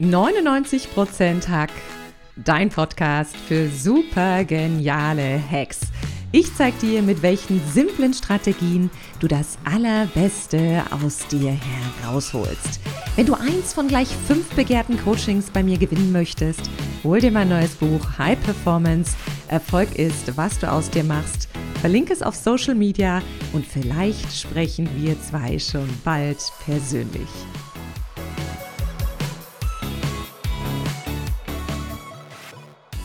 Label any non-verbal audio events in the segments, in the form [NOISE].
99% Hack, dein Podcast für super geniale Hacks. Ich zeig dir, mit welchen simplen Strategien du das Allerbeste aus dir herausholst. Wenn du eins von gleich fünf begehrten Coachings bei mir gewinnen möchtest, hol dir mein neues Buch High Performance. Erfolg ist, was du aus dir machst. Verlinke es auf Social Media und vielleicht sprechen wir zwei schon bald persönlich.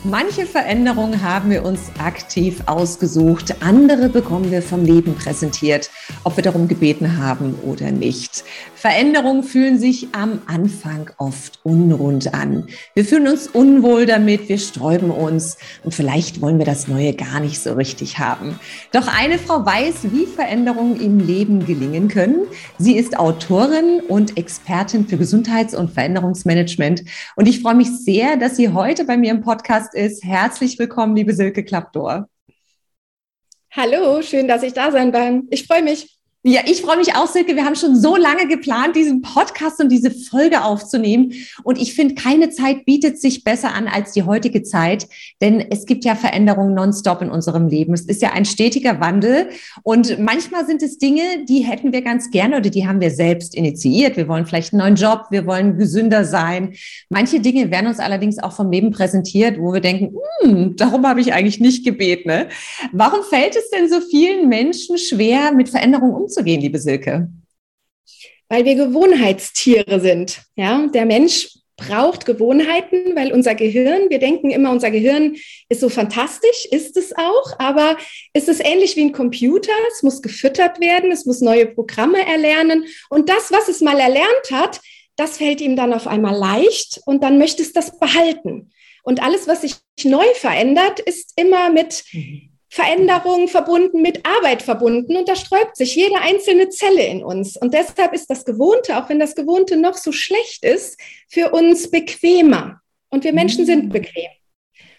Manche Veränderungen haben wir uns aktiv ausgesucht, andere bekommen wir vom Leben präsentiert, ob wir darum gebeten haben oder nicht. Veränderungen fühlen sich am Anfang oft unrund an. Wir fühlen uns unwohl damit, wir sträuben uns und vielleicht wollen wir das Neue gar nicht so richtig haben. Doch eine Frau weiß, wie Veränderungen im Leben gelingen können. Sie ist Autorin und Expertin für Gesundheits- und Veränderungsmanagement und ich freue mich sehr, dass sie heute bei mir im Podcast ist. Herzlich willkommen, liebe Silke Klappdor. Hallo, schön, dass ich da sein kann. Ich freue mich. Ja, ich freue mich auch, Silke. Wir haben schon so lange geplant, diesen Podcast und diese Folge aufzunehmen. Und ich finde, keine Zeit bietet sich besser an als die heutige Zeit, denn es gibt ja Veränderungen nonstop in unserem Leben. Es ist ja ein stetiger Wandel. Und manchmal sind es Dinge, die hätten wir ganz gerne oder die haben wir selbst initiiert. Wir wollen vielleicht einen neuen Job, wir wollen gesünder sein. Manche Dinge werden uns allerdings auch vom Leben präsentiert, wo wir denken, hm, darum habe ich eigentlich nicht gebeten. Ne? Warum fällt es denn so vielen Menschen schwer, mit Veränderungen umzugehen? Umzugehen, liebe Silke? Weil wir Gewohnheitstiere sind. Ja, der Mensch braucht Gewohnheiten, weil unser Gehirn, wir denken immer, unser Gehirn ist so fantastisch, ist es auch, aber ist es ähnlich wie ein Computer, es muss gefüttert werden, es muss neue Programme erlernen und das, was es mal erlernt hat, das fällt ihm dann auf einmal leicht und dann möchte es das behalten. Und alles, was sich neu verändert, ist immer mit mhm. Veränderung verbunden mit Arbeit verbunden und da sträubt sich jede einzelne Zelle in uns. Und deshalb ist das Gewohnte, auch wenn das Gewohnte noch so schlecht ist, für uns bequemer. Und wir Menschen sind mm. bequem.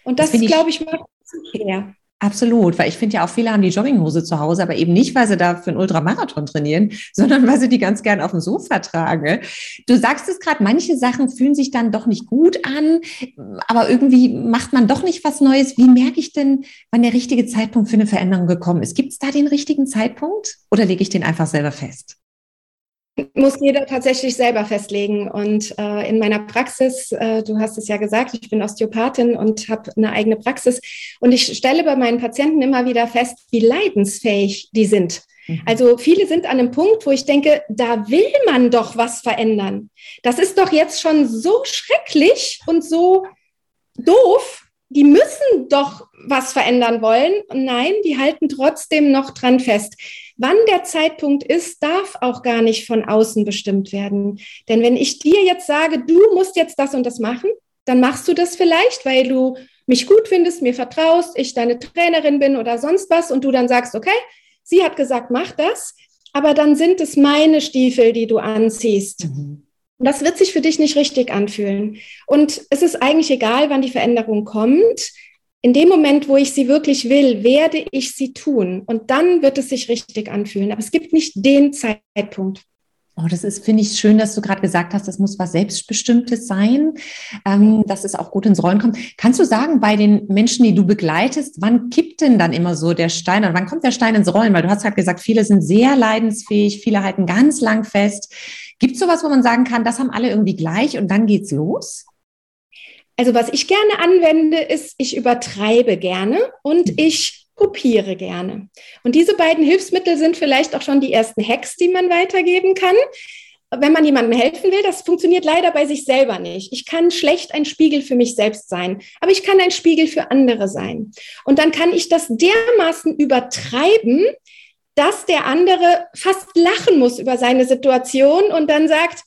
Und das, das glaube ich, macht es schwer. Absolut, weil ich finde ja auch viele haben die Jogginghose zu Hause, aber eben nicht, weil sie da für einen Ultramarathon trainieren, [LAUGHS] sondern weil sie die ganz gern auf dem Sofa tragen. Du sagst es gerade, manche Sachen fühlen sich dann doch nicht gut an, aber irgendwie macht man doch nicht was Neues. Wie merke ich denn, wann der richtige Zeitpunkt für eine Veränderung gekommen ist? Gibt es da den richtigen Zeitpunkt oder lege ich den einfach selber fest? Muss jeder tatsächlich selber festlegen. Und äh, in meiner Praxis, äh, du hast es ja gesagt, ich bin Osteopathin und habe eine eigene Praxis. Und ich stelle bei meinen Patienten immer wieder fest, wie leidensfähig die sind. Mhm. Also viele sind an einem Punkt, wo ich denke, da will man doch was verändern. Das ist doch jetzt schon so schrecklich und so doof. Die müssen doch was verändern wollen. Und nein, die halten trotzdem noch dran fest. Wann der Zeitpunkt ist, darf auch gar nicht von außen bestimmt werden. Denn wenn ich dir jetzt sage, du musst jetzt das und das machen, dann machst du das vielleicht, weil du mich gut findest, mir vertraust, ich deine Trainerin bin oder sonst was und du dann sagst, okay, sie hat gesagt, mach das, aber dann sind es meine Stiefel, die du anziehst. Mhm. Das wird sich für dich nicht richtig anfühlen. Und es ist eigentlich egal, wann die Veränderung kommt in dem Moment, wo ich sie wirklich will, werde ich sie tun. Und dann wird es sich richtig anfühlen. Aber es gibt nicht den Zeitpunkt. Oh, das ist, finde ich, schön, dass du gerade gesagt hast, das muss was Selbstbestimmtes sein, ähm, dass es auch gut ins Rollen kommt. Kannst du sagen, bei den Menschen, die du begleitest, wann kippt denn dann immer so der Stein und wann kommt der Stein ins Rollen? Weil du hast gerade gesagt, viele sind sehr leidensfähig, viele halten ganz lang fest. Gibt es sowas, wo man sagen kann, das haben alle irgendwie gleich und dann geht's los? Also was ich gerne anwende, ist, ich übertreibe gerne und mhm. ich kopiere gerne. Und diese beiden Hilfsmittel sind vielleicht auch schon die ersten Hacks, die man weitergeben kann. Wenn man jemandem helfen will, das funktioniert leider bei sich selber nicht. Ich kann schlecht ein Spiegel für mich selbst sein, aber ich kann ein Spiegel für andere sein. Und dann kann ich das dermaßen übertreiben, dass der andere fast lachen muss über seine Situation und dann sagt,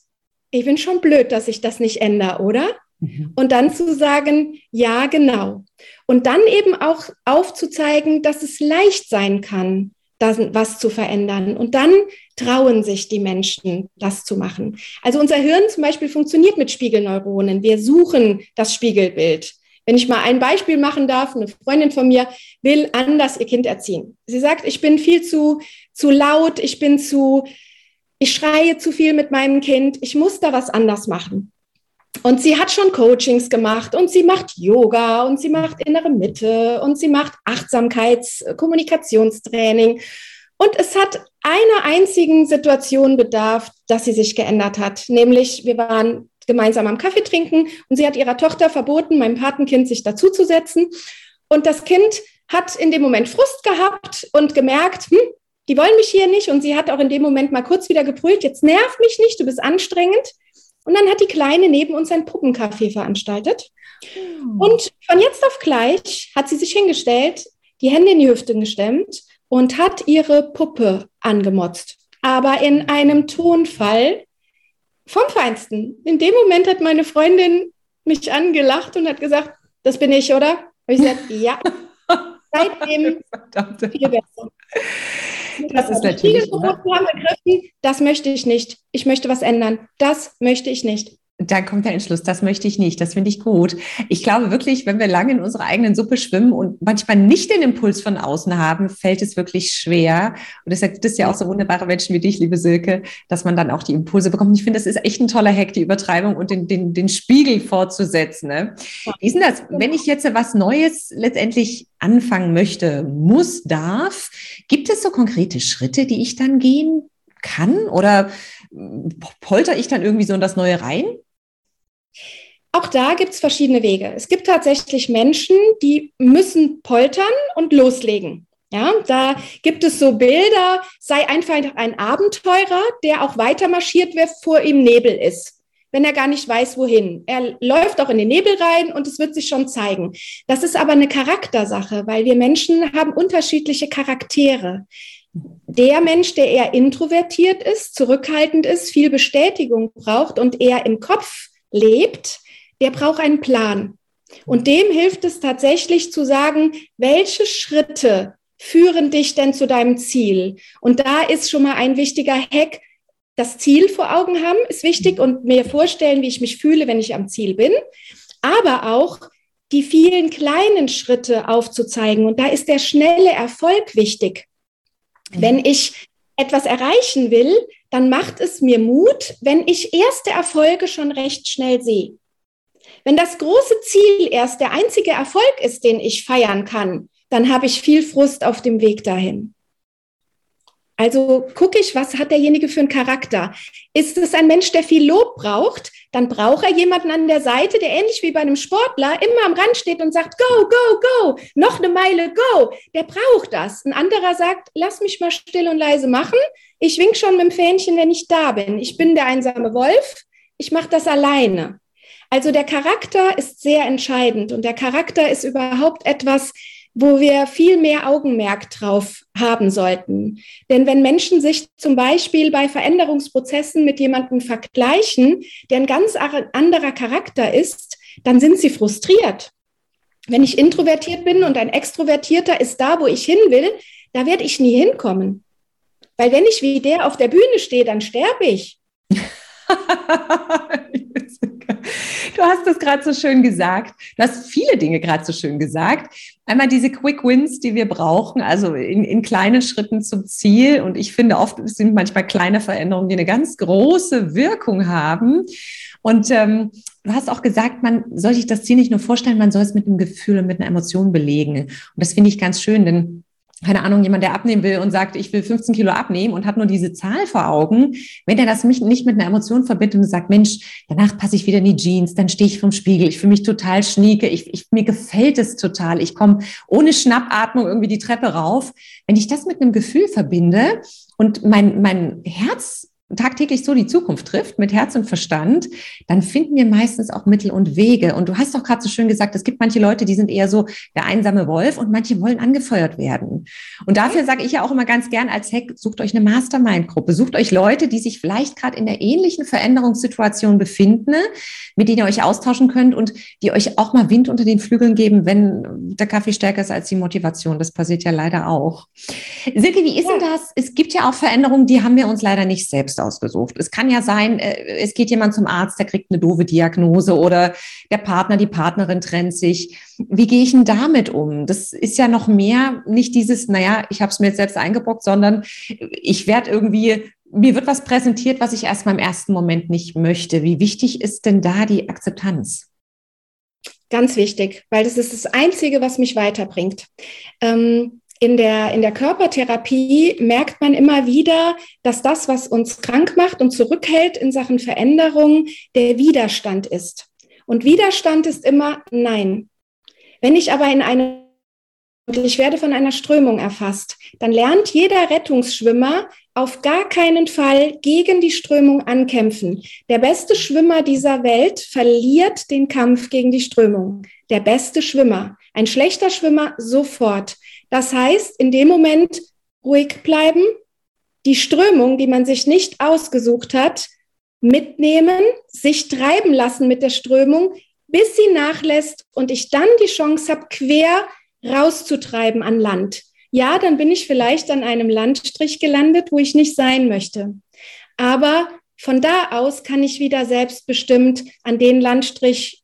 ich bin schon blöd, dass ich das nicht ändere, oder? Mhm. Und dann zu sagen, ja, genau. Und dann eben auch aufzuzeigen, dass es leicht sein kann, das, was zu verändern. Und dann trauen sich die Menschen, das zu machen. Also unser Hirn zum Beispiel funktioniert mit Spiegelneuronen. Wir suchen das Spiegelbild. Wenn ich mal ein Beispiel machen darf, eine Freundin von mir will anders ihr Kind erziehen. Sie sagt, ich bin viel zu, zu laut, ich bin zu, ich schreie zu viel mit meinem Kind, ich muss da was anders machen. Und sie hat schon Coachings gemacht und sie macht Yoga und sie macht innere Mitte und sie macht Achtsamkeits-, Kommunikationstraining. Und es hat einer einzigen Situation bedarf, dass sie sich geändert hat. Nämlich, wir waren gemeinsam am Kaffee trinken und sie hat ihrer Tochter verboten, meinem Patenkind sich dazuzusetzen. Und das Kind hat in dem Moment Frust gehabt und gemerkt, hm, die wollen mich hier nicht. Und sie hat auch in dem Moment mal kurz wieder gebrüllt, jetzt nerv mich nicht, du bist anstrengend. Und dann hat die Kleine neben uns ein Puppencafé veranstaltet. Hm. Und von jetzt auf gleich hat sie sich hingestellt, die Hände in die Hüfte gestemmt und hat ihre Puppe angemotzt. Aber in einem Tonfall vom Feinsten. In dem Moment hat meine Freundin mich angelacht und hat gesagt, das bin ich, oder? Habe ich gesagt, ja. [LAUGHS] Seitdem viel besser. Das, das ist natürlich. Das möchte ich nicht. Ich möchte was ändern. Das möchte ich nicht. Da kommt der Entschluss, das möchte ich nicht, das finde ich gut. Ich glaube wirklich, wenn wir lange in unserer eigenen Suppe schwimmen und manchmal nicht den Impuls von außen haben, fällt es wirklich schwer. Und deshalb gibt es ja auch so wunderbare Menschen wie dich, liebe Silke, dass man dann auch die Impulse bekommt. Ich finde, das ist echt ein toller Hack, die Übertreibung und den, den, den Spiegel fortzusetzen. Ne? Wie ist denn das, wenn ich jetzt was Neues letztendlich anfangen möchte, muss, darf, gibt es so konkrete Schritte, die ich dann gehen kann? Oder polter ich dann irgendwie so in das Neue rein? Auch da gibt es verschiedene Wege. Es gibt tatsächlich Menschen, die müssen poltern und loslegen. Ja, da gibt es so Bilder, sei einfach ein Abenteurer, der auch weiter marschiert, wer vor ihm Nebel ist, wenn er gar nicht weiß, wohin. Er läuft auch in den Nebel rein und es wird sich schon zeigen. Das ist aber eine Charaktersache, weil wir Menschen haben unterschiedliche Charaktere. Der Mensch, der eher introvertiert ist, zurückhaltend ist, viel Bestätigung braucht und eher im Kopf lebt, der braucht einen Plan. Und dem hilft es tatsächlich zu sagen, welche Schritte führen dich denn zu deinem Ziel? Und da ist schon mal ein wichtiger Hack, das Ziel vor Augen haben ist wichtig und mir vorstellen, wie ich mich fühle, wenn ich am Ziel bin, aber auch die vielen kleinen Schritte aufzuzeigen. Und da ist der schnelle Erfolg wichtig. Wenn ich etwas erreichen will, dann macht es mir Mut, wenn ich erste Erfolge schon recht schnell sehe. Wenn das große Ziel erst der einzige Erfolg ist, den ich feiern kann, dann habe ich viel Frust auf dem Weg dahin. Also gucke ich, was hat derjenige für einen Charakter? Ist es ein Mensch, der viel Lob braucht? Dann braucht er jemanden an der Seite, der ähnlich wie bei einem Sportler immer am Rand steht und sagt, go, go, go, noch eine Meile, go. Der braucht das. Ein anderer sagt, lass mich mal still und leise machen. Ich wink schon mit dem Fähnchen, wenn ich da bin. Ich bin der einsame Wolf. Ich mache das alleine. Also der Charakter ist sehr entscheidend und der Charakter ist überhaupt etwas, wo wir viel mehr Augenmerk drauf haben sollten. Denn wenn Menschen sich zum Beispiel bei Veränderungsprozessen mit jemandem vergleichen, der ein ganz anderer Charakter ist, dann sind sie frustriert. Wenn ich introvertiert bin und ein Extrovertierter ist da, wo ich hin will, da werde ich nie hinkommen. Weil wenn ich wie der auf der Bühne stehe, dann sterbe ich. [LAUGHS] Du hast es gerade so schön gesagt. Du hast viele Dinge gerade so schön gesagt. Einmal diese Quick Wins, die wir brauchen, also in, in kleinen Schritten zum Ziel. Und ich finde, oft sind manchmal kleine Veränderungen, die eine ganz große Wirkung haben. Und ähm, du hast auch gesagt, man soll sich das Ziel nicht nur vorstellen, man soll es mit einem Gefühl und mit einer Emotion belegen. Und das finde ich ganz schön, denn keine Ahnung, jemand, der abnehmen will und sagt, ich will 15 Kilo abnehmen und hat nur diese Zahl vor Augen, wenn er das nicht mit einer Emotion verbindet und sagt, Mensch, danach passe ich wieder in die Jeans, dann stehe ich vom Spiegel, ich fühle mich total schnieke, ich, ich, mir gefällt es total, ich komme ohne Schnappatmung irgendwie die Treppe rauf. Wenn ich das mit einem Gefühl verbinde und mein, mein Herz tagtäglich so die Zukunft trifft, mit Herz und Verstand, dann finden wir meistens auch Mittel und Wege. Und du hast doch gerade so schön gesagt, es gibt manche Leute, die sind eher so der einsame Wolf und manche wollen angefeuert werden. Und dafür sage ich ja auch immer ganz gern als Hack, sucht euch eine Mastermind-Gruppe, sucht euch Leute, die sich vielleicht gerade in der ähnlichen Veränderungssituation befinden, mit denen ihr euch austauschen könnt und die euch auch mal Wind unter den Flügeln geben, wenn der Kaffee stärker ist als die Motivation. Das passiert ja leider auch. Silke, wie ist denn das? Es gibt ja auch Veränderungen, die haben wir uns leider nicht selbst ausgesucht. Es kann ja sein, äh, es geht jemand zum Arzt, der kriegt eine doofe Diagnose oder der Partner, die Partnerin trennt sich. Wie gehe ich denn damit um? Das ist ja noch mehr nicht dieses, naja, ich habe es mir jetzt selbst eingebrockt, sondern ich werde irgendwie mir wird was präsentiert, was ich erstmal im ersten Moment nicht möchte. Wie wichtig ist denn da die Akzeptanz? Ganz wichtig, weil das ist das Einzige, was mich weiterbringt. Ähm, in der, in der Körpertherapie merkt man immer wieder, dass das, was uns krank macht und zurückhält in Sachen Veränderung, der Widerstand ist. Und Widerstand ist immer Nein. Wenn ich aber in eine ich werde von einer Strömung erfasst, dann lernt jeder Rettungsschwimmer auf gar keinen Fall gegen die Strömung ankämpfen. Der beste Schwimmer dieser Welt verliert den Kampf gegen die Strömung. Der beste Schwimmer. Ein schlechter Schwimmer sofort. Das heißt, in dem Moment ruhig bleiben, die Strömung, die man sich nicht ausgesucht hat, mitnehmen, sich treiben lassen mit der Strömung, bis sie nachlässt und ich dann die Chance habe, quer rauszutreiben an Land. Ja, dann bin ich vielleicht an einem Landstrich gelandet, wo ich nicht sein möchte. Aber von da aus kann ich wieder selbstbestimmt an den Landstrich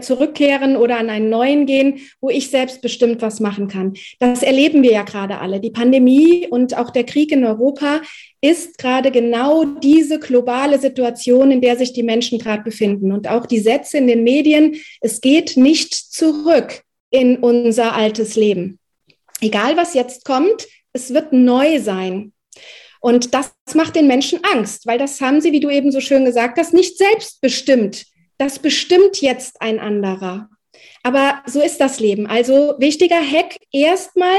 zurückkehren oder an einen neuen gehen, wo ich selbstbestimmt was machen kann. Das erleben wir ja gerade alle. Die Pandemie und auch der Krieg in Europa ist gerade genau diese globale Situation, in der sich die Menschen gerade befinden. Und auch die Sätze in den Medien, es geht nicht zurück in unser altes Leben. Egal was jetzt kommt, es wird neu sein. Und das macht den Menschen Angst, weil das haben sie, wie du eben so schön gesagt hast, nicht selbstbestimmt. Das bestimmt jetzt ein anderer. Aber so ist das Leben. Also wichtiger Hack, erstmal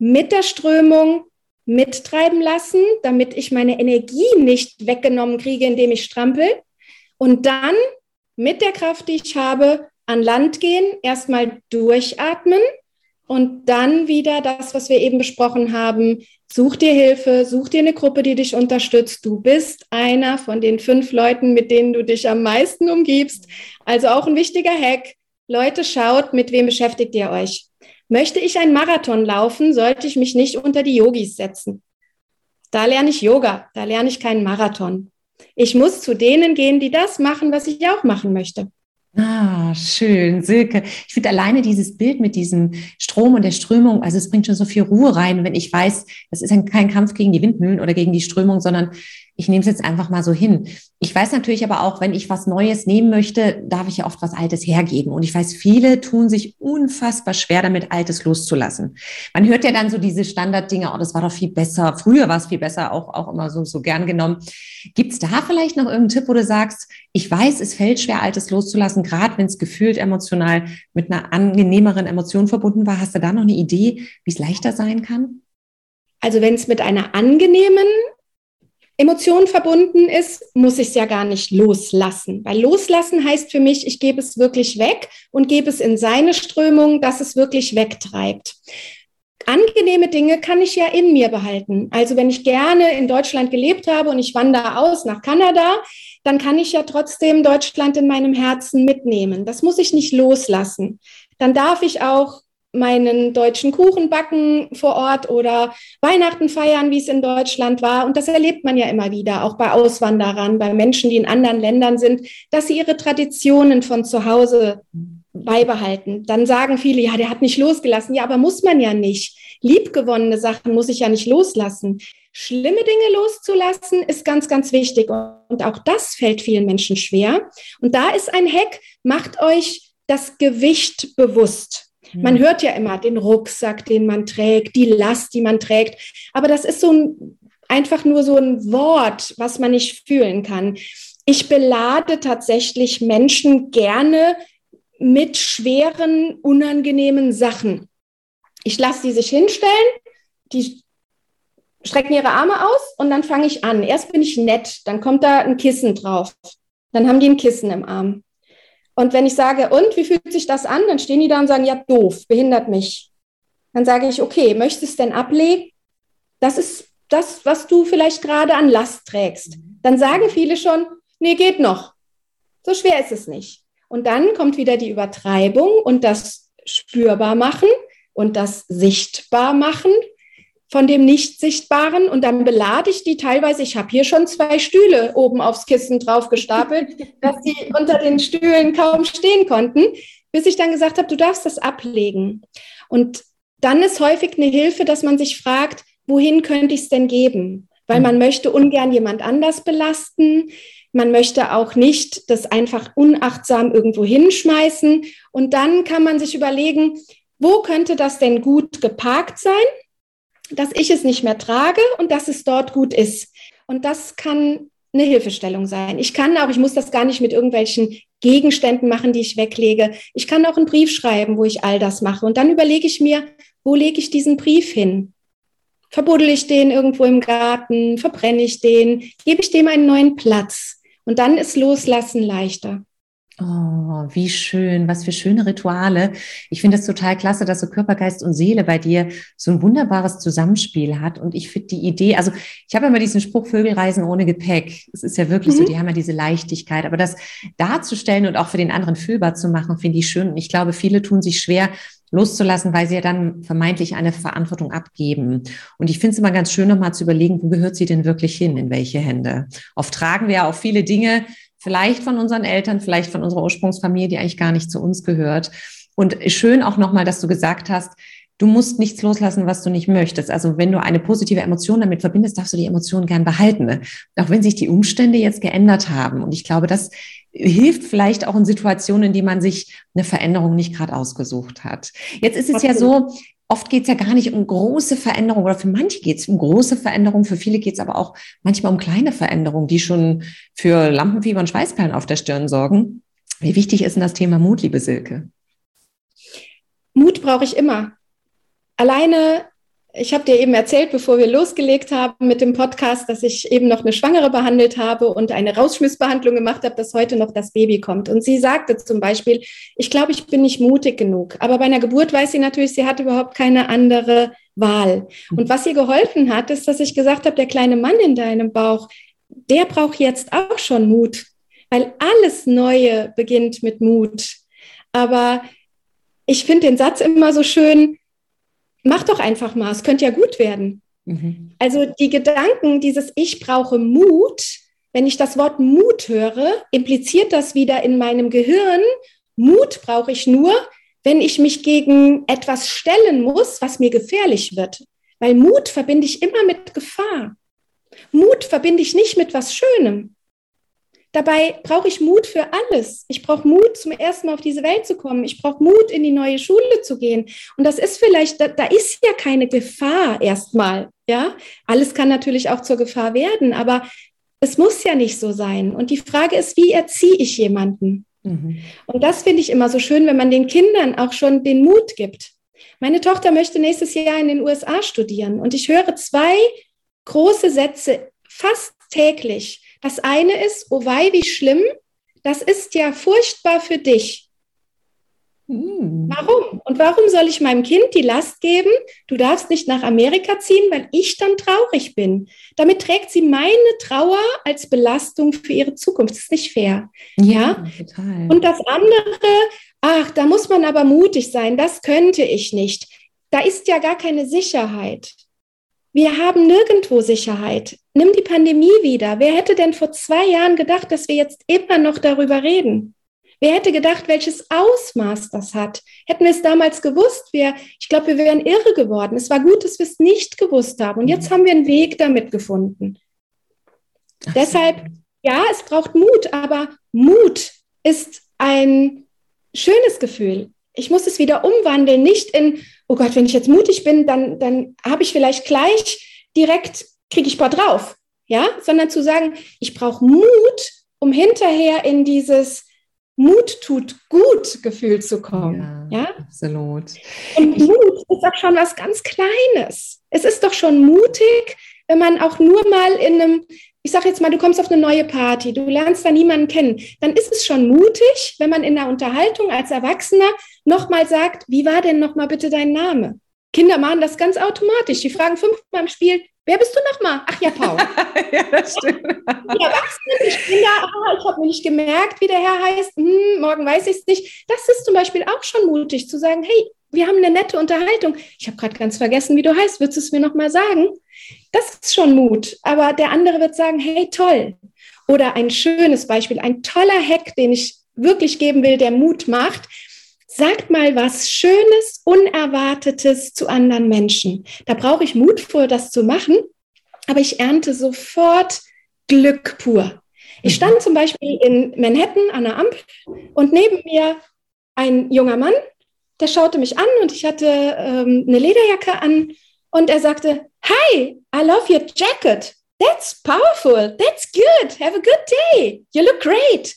mit der Strömung mittreiben lassen, damit ich meine Energie nicht weggenommen kriege, indem ich strampel. Und dann mit der Kraft, die ich habe, an Land gehen, erstmal durchatmen und dann wieder das, was wir eben besprochen haben. Such dir Hilfe, such dir eine Gruppe, die dich unterstützt. Du bist einer von den fünf Leuten, mit denen du dich am meisten umgibst. Also auch ein wichtiger Hack. Leute, schaut, mit wem beschäftigt ihr euch. Möchte ich einen Marathon laufen, sollte ich mich nicht unter die Yogis setzen. Da lerne ich Yoga, da lerne ich keinen Marathon. Ich muss zu denen gehen, die das machen, was ich auch machen möchte. Ah, schön, Silke. Ich finde alleine dieses Bild mit diesem Strom und der Strömung, also es bringt schon so viel Ruhe rein, wenn ich weiß, das ist kein Kampf gegen die Windmühlen oder gegen die Strömung, sondern ich nehme es jetzt einfach mal so hin. Ich weiß natürlich aber auch, wenn ich was Neues nehmen möchte, darf ich ja oft was Altes hergeben. Und ich weiß, viele tun sich unfassbar schwer damit, Altes loszulassen. Man hört ja dann so diese Standarddinge, oh, das war doch viel besser. Früher war es viel besser, auch, auch immer so, so gern genommen. Gibt es da vielleicht noch irgendeinen Tipp, wo du sagst, ich weiß, es fällt schwer, Altes loszulassen, gerade wenn es gefühlt emotional mit einer angenehmeren Emotion verbunden war. Hast du da noch eine Idee, wie es leichter sein kann? Also wenn es mit einer angenehmen Emotion verbunden ist, muss ich es ja gar nicht loslassen. Weil loslassen heißt für mich, ich gebe es wirklich weg und gebe es in seine Strömung, dass es wirklich wegtreibt. Angenehme Dinge kann ich ja in mir behalten. Also wenn ich gerne in Deutschland gelebt habe und ich wandere aus nach Kanada, dann kann ich ja trotzdem Deutschland in meinem Herzen mitnehmen. Das muss ich nicht loslassen. Dann darf ich auch meinen deutschen Kuchen backen vor Ort oder Weihnachten feiern, wie es in Deutschland war. Und das erlebt man ja immer wieder, auch bei Auswanderern, bei Menschen, die in anderen Ländern sind, dass sie ihre Traditionen von zu Hause beibehalten. Dann sagen viele, ja, der hat nicht losgelassen. Ja, aber muss man ja nicht. Liebgewonnene Sachen muss ich ja nicht loslassen. Schlimme Dinge loszulassen ist ganz, ganz wichtig. Und auch das fällt vielen Menschen schwer. Und da ist ein Hack, macht euch das Gewicht bewusst. Man hm. hört ja immer den Rucksack, den man trägt, die Last, die man trägt. Aber das ist so ein, einfach nur so ein Wort, was man nicht fühlen kann. Ich belade tatsächlich Menschen gerne mit schweren, unangenehmen Sachen. Ich lasse die sich hinstellen, die strecken ihre Arme aus und dann fange ich an. Erst bin ich nett, dann kommt da ein Kissen drauf. Dann haben die ein Kissen im Arm. Und wenn ich sage, und wie fühlt sich das an? Dann stehen die da und sagen, ja, doof, behindert mich. Dann sage ich, okay, möchtest du denn ablegen? Das ist das, was du vielleicht gerade an Last trägst. Dann sagen viele schon, nee, geht noch. So schwer ist es nicht. Und dann kommt wieder die Übertreibung und das spürbar machen und das sichtbar machen von dem Nicht-Sichtbaren und dann belade ich die teilweise. Ich habe hier schon zwei Stühle oben aufs Kissen drauf gestapelt, [LAUGHS] dass die unter den Stühlen kaum stehen konnten, bis ich dann gesagt habe, du darfst das ablegen. Und dann ist häufig eine Hilfe, dass man sich fragt, wohin könnte ich es denn geben? weil man möchte ungern jemand anders belasten. Man möchte auch nicht das einfach unachtsam irgendwo hinschmeißen. Und dann kann man sich überlegen, wo könnte das denn gut geparkt sein, dass ich es nicht mehr trage und dass es dort gut ist. Und das kann eine Hilfestellung sein. Ich kann auch, ich muss das gar nicht mit irgendwelchen Gegenständen machen, die ich weglege. Ich kann auch einen Brief schreiben, wo ich all das mache. Und dann überlege ich mir, wo lege ich diesen Brief hin? Verbuddel ich den irgendwo im Garten? Verbrenne ich den? Gebe ich dem einen neuen Platz? Und dann ist Loslassen leichter. Oh, wie schön, was für schöne Rituale. Ich finde es total klasse, dass so Körper, Geist und Seele bei dir so ein wunderbares Zusammenspiel hat. Und ich finde die Idee, also ich habe immer diesen Spruch, Vögel reisen ohne Gepäck. Es ist ja wirklich mhm. so, die haben ja diese Leichtigkeit. Aber das darzustellen und auch für den anderen fühlbar zu machen, finde ich schön. Und ich glaube, viele tun sich schwer, loszulassen, weil sie ja dann vermeintlich eine Verantwortung abgeben. Und ich finde es immer ganz schön, nochmal zu überlegen, wo gehört sie denn wirklich hin, in welche Hände. Oft tragen wir ja auch viele Dinge, vielleicht von unseren Eltern, vielleicht von unserer Ursprungsfamilie, die eigentlich gar nicht zu uns gehört. Und schön auch nochmal, dass du gesagt hast, du musst nichts loslassen, was du nicht möchtest. Also wenn du eine positive Emotion damit verbindest, darfst du die Emotion gern behalten. Ne? Auch wenn sich die Umstände jetzt geändert haben. Und ich glaube, das hilft vielleicht auch in Situationen, in die man sich eine Veränderung nicht gerade ausgesucht hat. Jetzt ist es ja so, oft geht es ja gar nicht um große Veränderungen oder für manche geht es um große Veränderungen, für viele geht es aber auch manchmal um kleine Veränderungen, die schon für Lampenfieber und Schweißperlen auf der Stirn sorgen. Wie wichtig ist denn das Thema Mut, liebe Silke? Mut brauche ich immer. Alleine ich habe dir eben erzählt, bevor wir losgelegt haben mit dem Podcast, dass ich eben noch eine Schwangere behandelt habe und eine Rausschmissbehandlung gemacht habe, dass heute noch das Baby kommt. Und sie sagte zum Beispiel, ich glaube, ich bin nicht mutig genug. Aber bei einer Geburt weiß sie natürlich, sie hat überhaupt keine andere Wahl. Und was ihr geholfen hat, ist, dass ich gesagt habe, der kleine Mann in deinem Bauch, der braucht jetzt auch schon Mut, weil alles Neue beginnt mit Mut. Aber ich finde den Satz immer so schön, mach doch einfach mal, es könnte ja gut werden. Mhm. Also die Gedanken, dieses Ich brauche Mut, wenn ich das Wort Mut höre, impliziert das wieder in meinem Gehirn, Mut brauche ich nur, wenn ich mich gegen etwas stellen muss, was mir gefährlich wird. Weil Mut verbinde ich immer mit Gefahr. Mut verbinde ich nicht mit was Schönem. Dabei brauche ich Mut für alles. Ich brauche Mut, zum ersten Mal auf diese Welt zu kommen. Ich brauche Mut, in die neue Schule zu gehen. Und das ist vielleicht, da, da ist ja keine Gefahr erstmal. Ja, alles kann natürlich auch zur Gefahr werden, aber es muss ja nicht so sein. Und die Frage ist, wie erziehe ich jemanden? Mhm. Und das finde ich immer so schön, wenn man den Kindern auch schon den Mut gibt. Meine Tochter möchte nächstes Jahr in den USA studieren und ich höre zwei große Sätze fast täglich. Das eine ist, oh wei, wie schlimm, das ist ja furchtbar für dich. Hm. Warum? Und warum soll ich meinem Kind die Last geben, du darfst nicht nach Amerika ziehen, weil ich dann traurig bin? Damit trägt sie meine Trauer als Belastung für ihre Zukunft. Das ist nicht fair. Ja, ja? Total. Und das andere, ach, da muss man aber mutig sein, das könnte ich nicht. Da ist ja gar keine Sicherheit. Wir haben nirgendwo Sicherheit. Nimm die Pandemie wieder. Wer hätte denn vor zwei Jahren gedacht, dass wir jetzt immer noch darüber reden? Wer hätte gedacht, welches Ausmaß das hat? Hätten wir es damals gewusst, wir, ich glaube, wir wären irre geworden. Es war gut, dass wir es nicht gewusst haben. Und jetzt haben wir einen Weg damit gefunden. Ach, Deshalb, ja, es braucht Mut, aber Mut ist ein schönes Gefühl. Ich muss es wieder umwandeln, nicht in, oh Gott, wenn ich jetzt mutig bin, dann, dann habe ich vielleicht gleich direkt, kriege ich paar drauf, ja, sondern zu sagen, ich brauche Mut, um hinterher in dieses Mut tut gut Gefühl zu kommen. Ja, ja? absolut. Und Mut ist doch schon was ganz Kleines. Es ist doch schon mutig, wenn man auch nur mal in einem, ich sage jetzt mal, du kommst auf eine neue Party, du lernst da niemanden kennen, dann ist es schon mutig, wenn man in der Unterhaltung als Erwachsener nochmal sagt, wie war denn nochmal bitte dein Name? Kinder machen das ganz automatisch. Die fragen fünfmal im Spiel, wer bist du nochmal? Ach ja, Paul. [LAUGHS] ja, das stimmt. Die Erwachsenen, ich bin da, ah, ich habe nicht gemerkt, wie der Herr heißt, hm, morgen weiß ich es nicht. Das ist zum Beispiel auch schon mutig, zu sagen, hey, wir haben eine nette Unterhaltung. Ich habe gerade ganz vergessen, wie du heißt. Würdest du es mir nochmal sagen? Das ist schon Mut. Aber der andere wird sagen, hey, toll. Oder ein schönes Beispiel, ein toller Hack, den ich wirklich geben will, der Mut macht. Sagt mal was Schönes, Unerwartetes zu anderen Menschen. Da brauche ich Mut vor, das zu machen. aber ich ernte sofort Glück pur. Ich mhm. stand zum Beispiel in Manhattan an der Ampel und neben mir ein junger Mann, der schaute mich an und ich hatte ähm, eine Lederjacke an und er sagte, Hi, I love your jacket. That's powerful. That's good. Have a good day. You look great.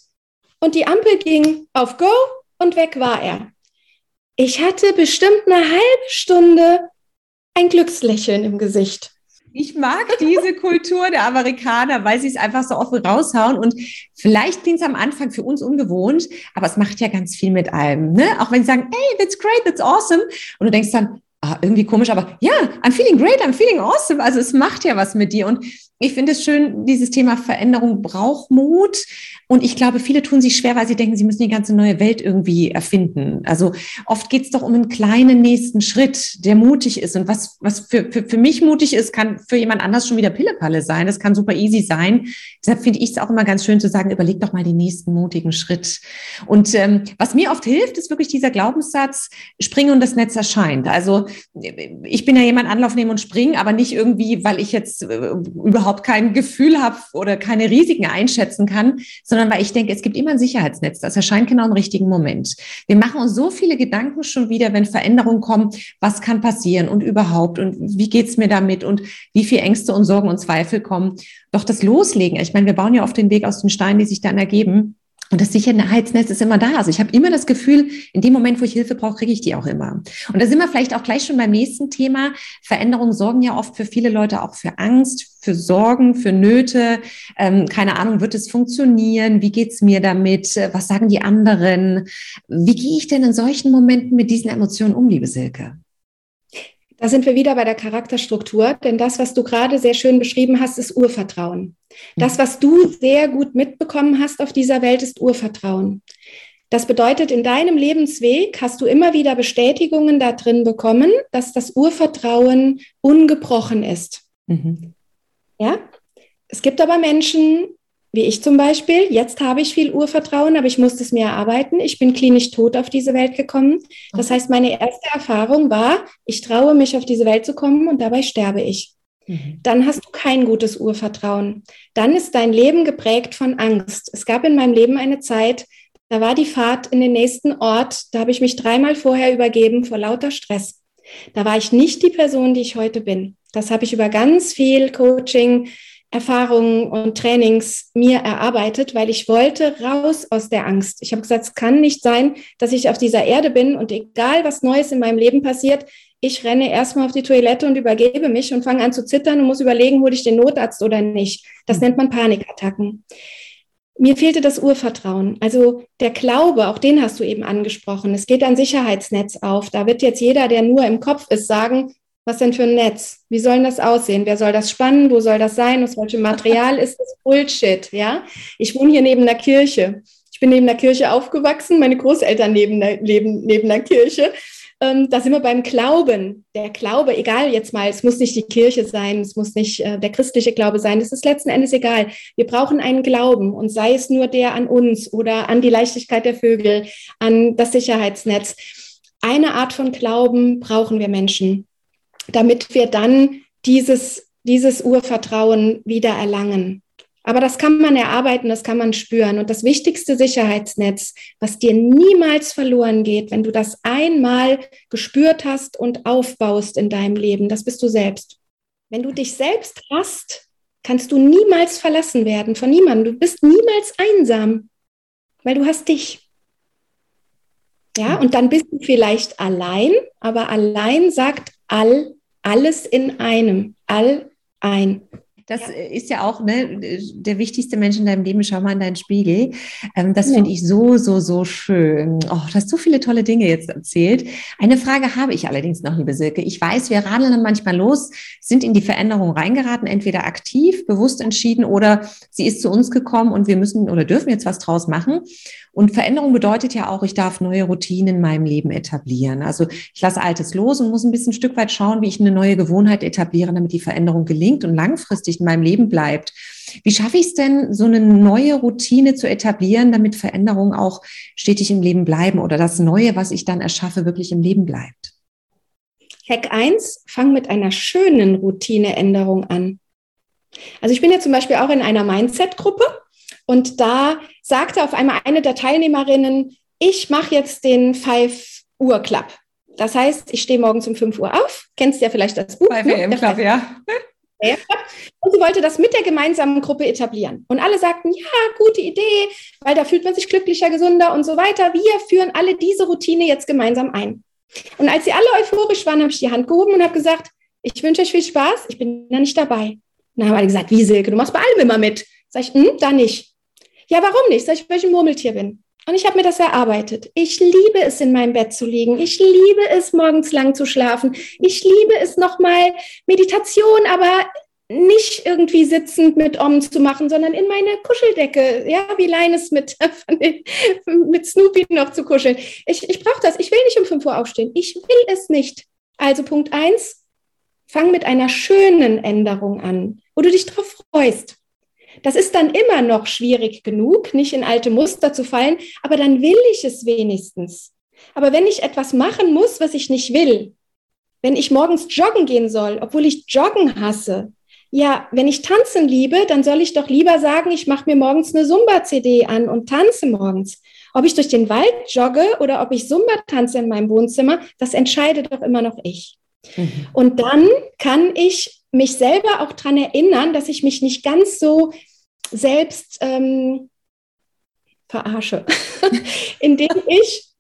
Und die Ampel ging auf Go und weg war er. Ich hatte bestimmt eine halbe Stunde ein Glückslächeln im Gesicht. Ich mag diese [LAUGHS] Kultur der Amerikaner, weil sie es einfach so offen raushauen. Und vielleicht klingt es am Anfang für uns ungewohnt, aber es macht ja ganz viel mit allem. Ne? Auch wenn sie sagen, hey, that's great, that's awesome. Und du denkst dann, ah, irgendwie komisch, aber ja, I'm feeling great, I'm feeling awesome. Also es macht ja was mit dir. Und ich finde es schön, dieses Thema Veränderung braucht Mut. Und ich glaube, viele tun sich schwer, weil sie denken, sie müssen die ganze neue Welt irgendwie erfinden. Also oft geht es doch um einen kleinen nächsten Schritt, der mutig ist. Und was, was für, für, für mich mutig ist, kann für jemand anders schon wieder Pillepalle sein. Das kann super easy sein. Deshalb finde ich es auch immer ganz schön zu sagen, überleg doch mal den nächsten mutigen Schritt. Und ähm, was mir oft hilft, ist wirklich dieser Glaubenssatz, springen und das Netz erscheint. Also ich bin ja jemand Anlauf nehmen und springen, aber nicht irgendwie, weil ich jetzt äh, überhaupt kein Gefühl habe oder keine Risiken einschätzen kann, sondern weil ich denke, es gibt immer ein Sicherheitsnetz. Das erscheint genau im richtigen Moment. Wir machen uns so viele Gedanken schon wieder, wenn Veränderungen kommen, was kann passieren und überhaupt und wie geht's mir damit und wie viel Ängste und Sorgen und Zweifel kommen. Doch das Loslegen, ich meine, wir bauen ja auf den Weg aus den Steinen, die sich dann ergeben. Und das Sicherheitsnetz ist immer da. Also ich habe immer das Gefühl, in dem Moment, wo ich Hilfe brauche, kriege ich die auch immer. Und da sind wir vielleicht auch gleich schon beim nächsten Thema. Veränderungen sorgen ja oft für viele Leute auch für Angst, für Sorgen, für Nöte. Ähm, keine Ahnung, wird es funktionieren? Wie geht's mir damit? Was sagen die anderen? Wie gehe ich denn in solchen Momenten mit diesen Emotionen um, liebe Silke? Da sind wir wieder bei der Charakterstruktur, denn das, was du gerade sehr schön beschrieben hast, ist Urvertrauen. Das, was du sehr gut mitbekommen hast auf dieser Welt, ist Urvertrauen. Das bedeutet, in deinem Lebensweg hast du immer wieder Bestätigungen da drin bekommen, dass das Urvertrauen ungebrochen ist. Mhm. Ja? Es gibt aber Menschen, wie ich zum Beispiel, jetzt habe ich viel Urvertrauen, aber ich musste es mir erarbeiten. Ich bin klinisch tot auf diese Welt gekommen. Das heißt, meine erste Erfahrung war, ich traue mich auf diese Welt zu kommen und dabei sterbe ich. Mhm. Dann hast du kein gutes Urvertrauen. Dann ist dein Leben geprägt von Angst. Es gab in meinem Leben eine Zeit, da war die Fahrt in den nächsten Ort, da habe ich mich dreimal vorher übergeben vor lauter Stress. Da war ich nicht die Person, die ich heute bin. Das habe ich über ganz viel Coaching, Erfahrungen und Trainings mir erarbeitet, weil ich wollte raus aus der Angst. Ich habe gesagt, es kann nicht sein, dass ich auf dieser Erde bin und egal was Neues in meinem Leben passiert, ich renne erstmal auf die Toilette und übergebe mich und fange an zu zittern und muss überlegen, hole ich den Notarzt oder nicht. Das nennt man Panikattacken. Mir fehlte das Urvertrauen. Also der Glaube, auch den hast du eben angesprochen. Es geht ein Sicherheitsnetz auf. Da wird jetzt jeder, der nur im Kopf ist, sagen, was denn für ein Netz? Wie soll das aussehen? Wer soll das spannen? Wo soll das sein? Aus welchem Material ist das? Bullshit, ja? Ich wohne hier neben der Kirche. Ich bin neben der Kirche aufgewachsen, meine Großeltern neben der, leben neben der Kirche. Ähm, da sind wir beim Glauben. Der Glaube, egal jetzt mal, es muss nicht die Kirche sein, es muss nicht äh, der christliche Glaube sein, das ist letzten Endes egal. Wir brauchen einen Glauben und sei es nur der an uns oder an die Leichtigkeit der Vögel, an das Sicherheitsnetz. Eine Art von Glauben brauchen wir Menschen damit wir dann dieses, dieses Urvertrauen wieder erlangen. Aber das kann man erarbeiten, das kann man spüren. Und das wichtigste Sicherheitsnetz, was dir niemals verloren geht, wenn du das einmal gespürt hast und aufbaust in deinem Leben, das bist du selbst. Wenn du dich selbst hast, kannst du niemals verlassen werden von niemandem. Du bist niemals einsam, weil du hast dich. Ja, und dann bist du vielleicht allein, aber allein sagt all, alles in einem, all ein. Das ja. ist ja auch ne, der wichtigste Mensch in deinem Leben. Schau mal in deinen Spiegel. Ähm, das ja. finde ich so, so, so schön. Oh, du hast so viele tolle Dinge jetzt erzählt. Eine Frage habe ich allerdings noch, liebe Silke. Ich weiß, wir radeln dann manchmal los, sind in die Veränderung reingeraten, entweder aktiv, bewusst entschieden oder sie ist zu uns gekommen und wir müssen oder dürfen jetzt was draus machen. Und Veränderung bedeutet ja auch, ich darf neue Routinen in meinem Leben etablieren. Also ich lasse Altes los und muss ein bisschen ein Stück weit schauen, wie ich eine neue Gewohnheit etabliere, damit die Veränderung gelingt und langfristig in meinem Leben bleibt. Wie schaffe ich es denn, so eine neue Routine zu etablieren, damit Veränderungen auch stetig im Leben bleiben oder das Neue, was ich dann erschaffe, wirklich im Leben bleibt? Hack 1, fang mit einer schönen Routineänderung an. Also ich bin ja zum Beispiel auch in einer Mindset-Gruppe und da sagte auf einmal eine der Teilnehmerinnen, ich mache jetzt den 5 Uhr Club. Das heißt, ich stehe morgens um 5 Uhr auf. Kennst du ja vielleicht das Buch. Bei ne? WM Club, ja. Und sie wollte das mit der gemeinsamen Gruppe etablieren. Und alle sagten, ja, gute Idee, weil da fühlt man sich glücklicher, gesunder und so weiter. Wir führen alle diese Routine jetzt gemeinsam ein. Und als sie alle euphorisch waren, habe ich die Hand gehoben und habe gesagt, ich wünsche euch viel Spaß, ich bin da nicht dabei. Und dann haben alle gesagt, wie Silke, du machst bei allem immer mit. Sag ich, hm, da nicht. Ja, warum nicht? Sag ich, weil ich ein Murmeltier bin. Und ich habe mir das erarbeitet. Ich liebe es, in meinem Bett zu liegen. Ich liebe es, morgens lang zu schlafen. Ich liebe es nochmal Meditation, aber nicht irgendwie sitzend mit Om zu machen, sondern in meine Kuscheldecke, ja, wie Leines mit, [LAUGHS] mit Snoopy noch zu kuscheln. Ich, ich brauche das. Ich will nicht um 5 Uhr aufstehen. Ich will es nicht. Also Punkt 1, fang mit einer schönen Änderung an, wo du dich drauf freust. Das ist dann immer noch schwierig genug, nicht in alte Muster zu fallen, aber dann will ich es wenigstens. Aber wenn ich etwas machen muss, was ich nicht will, wenn ich morgens joggen gehen soll, obwohl ich Joggen hasse, ja, wenn ich tanzen liebe, dann soll ich doch lieber sagen, ich mache mir morgens eine Zumba-CD an und tanze morgens. Ob ich durch den Wald jogge oder ob ich Zumba tanze in meinem Wohnzimmer, das entscheide doch immer noch ich. Mhm. Und dann kann ich mich selber auch daran erinnern, dass ich mich nicht ganz so selbst ähm, verarsche, [LAUGHS] indem ich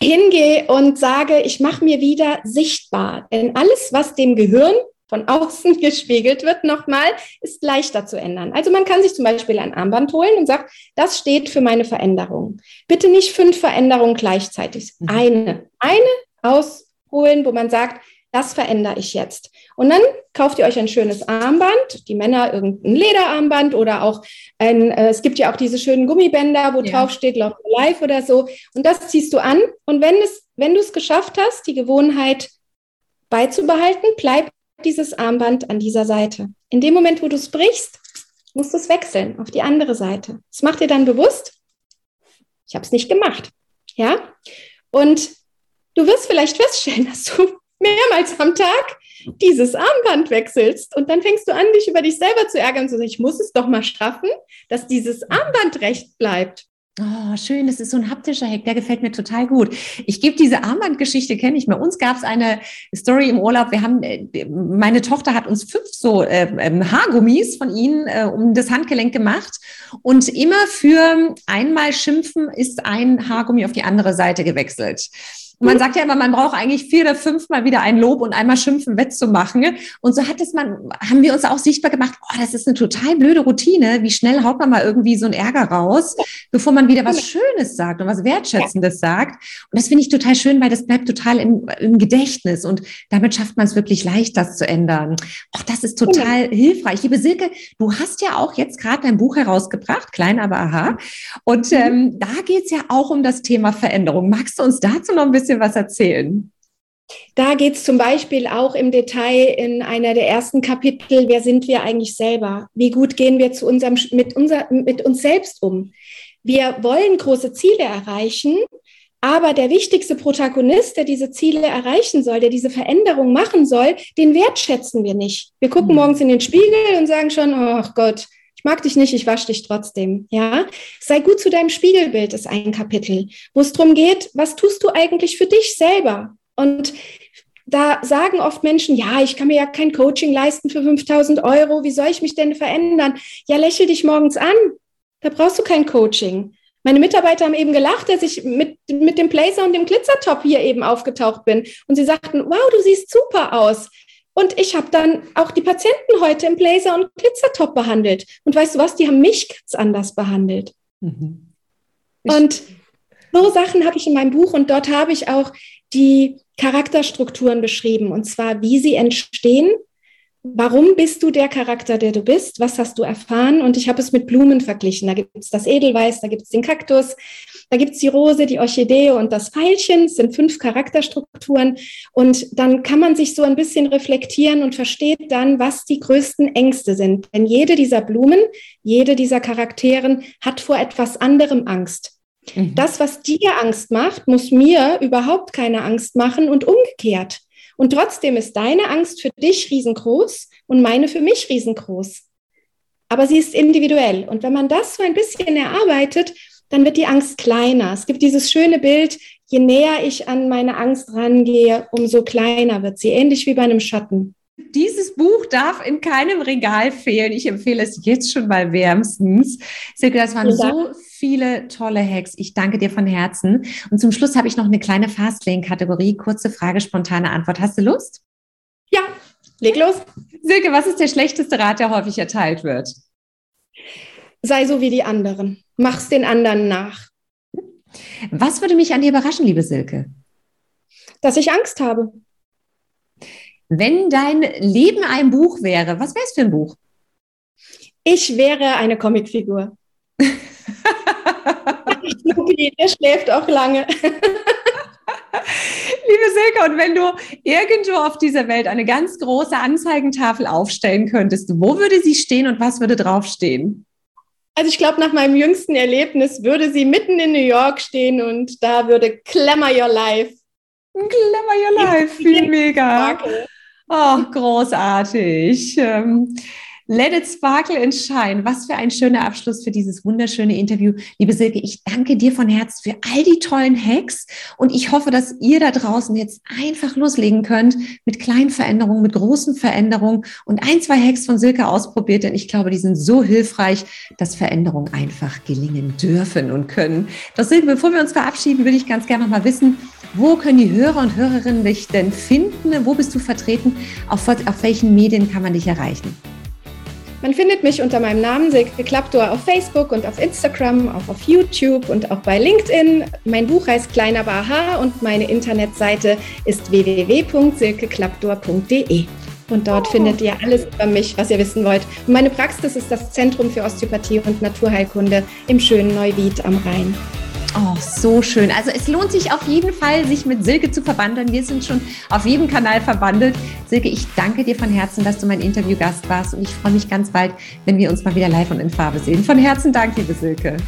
hingehe und sage, ich mache mir wieder sichtbar. Denn alles, was dem Gehirn von außen [LAUGHS] gespiegelt wird, nochmal, ist leichter zu ändern. Also man kann sich zum Beispiel ein Armband holen und sagt, das steht für meine Veränderung. Bitte nicht fünf Veränderungen gleichzeitig. Mhm. Eine. Eine ausholen, wo man sagt, das verändere ich jetzt. Und dann kauft ihr euch ein schönes Armband, die Männer irgendein Lederarmband oder auch ein, äh, es gibt ja auch diese schönen Gummibänder, wo ja. drauf steht Love Life oder so. Und das ziehst du an. Und wenn es, wenn du es geschafft hast, die Gewohnheit beizubehalten, bleibt dieses Armband an dieser Seite. In dem Moment, wo du es brichst, musst du es wechseln auf die andere Seite. Das macht dir dann bewusst, ich habe es nicht gemacht. Ja? Und du wirst vielleicht feststellen, [LAUGHS] dass du mehrmals am Tag dieses Armband wechselst und dann fängst du an, dich über dich selber zu ärgern und zu sagen, ich muss es doch mal schaffen, dass dieses Armband recht bleibt. Oh, schön, das ist so ein haptischer Hack, der gefällt mir total gut. Ich gebe diese Armbandgeschichte, kenne ich. Bei uns gab es eine Story im Urlaub. Wir haben, äh, meine Tochter hat uns fünf so äh, ähm, Haargummis von ihnen äh, um das Handgelenk gemacht. Und immer für einmal schimpfen ist ein Haargummi auf die andere Seite gewechselt. Man sagt ja immer, man braucht eigentlich vier oder fünfmal wieder ein Lob und einmal schimpfen wettzumachen. Und so hat es man, haben wir uns auch sichtbar gemacht, oh, das ist eine total blöde Routine. Wie schnell haut man mal irgendwie so einen Ärger raus, bevor man wieder was Schönes sagt und was Wertschätzendes sagt. Und das finde ich total schön, weil das bleibt total im, im Gedächtnis und damit schafft man es wirklich leicht, das zu ändern. Auch das ist total hilfreich. Liebe Silke, du hast ja auch jetzt gerade dein Buch herausgebracht, klein aber aha. Und mhm. ähm, da geht's ja auch um das Thema Veränderung. Magst du uns dazu noch ein bisschen bisschen was erzählen? Da geht es zum Beispiel auch im Detail in einer der ersten Kapitel, wer sind wir eigentlich selber? Wie gut gehen wir zu unserem, mit, unser, mit uns selbst um? Wir wollen große Ziele erreichen, aber der wichtigste Protagonist, der diese Ziele erreichen soll, der diese Veränderung machen soll, den wertschätzen wir nicht. Wir gucken mhm. morgens in den Spiegel und sagen schon, oh Gott, ich mag dich nicht, ich wasche dich trotzdem. Ja, sei gut zu deinem Spiegelbild ist ein Kapitel, wo es darum geht, was tust du eigentlich für dich selber? Und da sagen oft Menschen, ja, ich kann mir ja kein Coaching leisten für 5000 Euro. Wie soll ich mich denn verändern? Ja, lächel dich morgens an. Da brauchst du kein Coaching. Meine Mitarbeiter haben eben gelacht, dass ich mit, mit dem Blazer und dem Glitzertop hier eben aufgetaucht bin. Und sie sagten, wow, du siehst super aus. Und ich habe dann auch die Patienten heute im Blazer und Glitzertop behandelt. Und weißt du was, die haben mich ganz anders behandelt. Mhm. Und so Sachen habe ich in meinem Buch und dort habe ich auch die Charakterstrukturen beschrieben. Und zwar, wie sie entstehen, warum bist du der Charakter, der du bist? Was hast du erfahren? Und ich habe es mit Blumen verglichen. Da gibt es das Edelweiß, da gibt es den Kaktus, da gibt es die Rose, die Orchidee und das Veilchen. Es sind fünf Charakterstrukturen. Und dann kann man sich so ein bisschen reflektieren und versteht dann, was die größten Ängste sind. Denn jede dieser Blumen, jede dieser Charakteren hat vor etwas anderem Angst. Mhm. Das, was dir Angst macht, muss mir überhaupt keine Angst machen und umgekehrt. Und trotzdem ist deine Angst für dich riesengroß und meine für mich riesengroß. aber sie ist individuell. Und wenn man das so ein bisschen erarbeitet, dann wird die Angst kleiner. Es gibt dieses schöne Bild, je näher ich an meine Angst rangehe, umso kleiner wird sie, ähnlich wie bei einem Schatten. Dieses Buch darf in keinem Regal fehlen. Ich empfehle es jetzt schon mal wärmstens. Silke, das waren so viele tolle Hacks. Ich danke dir von Herzen. Und zum Schluss habe ich noch eine kleine Fastlane-Kategorie. Kurze Frage, spontane Antwort. Hast du Lust? Ja, leg los. Silke, was ist der schlechteste Rat, der häufig erteilt wird? Sei so wie die anderen. Mach's den anderen nach. Was würde mich an dir überraschen, liebe Silke? Dass ich Angst habe. Wenn dein Leben ein Buch wäre, was wäre es für ein Buch? Ich wäre eine Comicfigur. [LAUGHS] Snoopy, der schläft auch lange. [LAUGHS] Liebe Silke, und wenn du irgendwo auf dieser Welt eine ganz große Anzeigentafel aufstellen könntest, wo würde sie stehen und was würde draufstehen? Also ich glaube, nach meinem jüngsten Erlebnis würde sie mitten in New York stehen und da würde Glamour Your Life. Glamour Your Life, wie mega. Oh, großartig. Ähm, Let it sparkle and shine. Was für ein schöner Abschluss für dieses wunderschöne Interview. Liebe Silke, ich danke dir von Herzen für all die tollen Hacks und ich hoffe, dass ihr da draußen jetzt einfach loslegen könnt mit kleinen Veränderungen, mit großen Veränderungen und ein, zwei Hacks von Silke ausprobiert, denn ich glaube, die sind so hilfreich, dass Veränderungen einfach gelingen dürfen und können. Doch Silke, bevor wir uns verabschieden, würde ich ganz gerne noch mal wissen, wo können die Hörer und Hörerinnen dich denn finden? Wo bist du vertreten? Auf, auf welchen Medien kann man dich erreichen? Man findet mich unter meinem Namen Silke Klappdor auf Facebook und auf Instagram, auch auf YouTube und auch bei LinkedIn. Mein Buch heißt Kleiner Baha und meine Internetseite ist www.silkeklappdor.de. Und dort oh. findet ihr alles über mich, was ihr wissen wollt. Und meine Praxis ist das Zentrum für Osteopathie und Naturheilkunde im schönen Neuwied am Rhein. Oh, so schön. Also es lohnt sich auf jeden Fall, sich mit Silke zu verwandeln. Wir sind schon auf jedem Kanal verwandelt. Silke, ich danke dir von Herzen, dass du mein Interviewgast warst und ich freue mich ganz bald, wenn wir uns mal wieder live und in Farbe sehen. Von Herzen Dank, liebe Silke.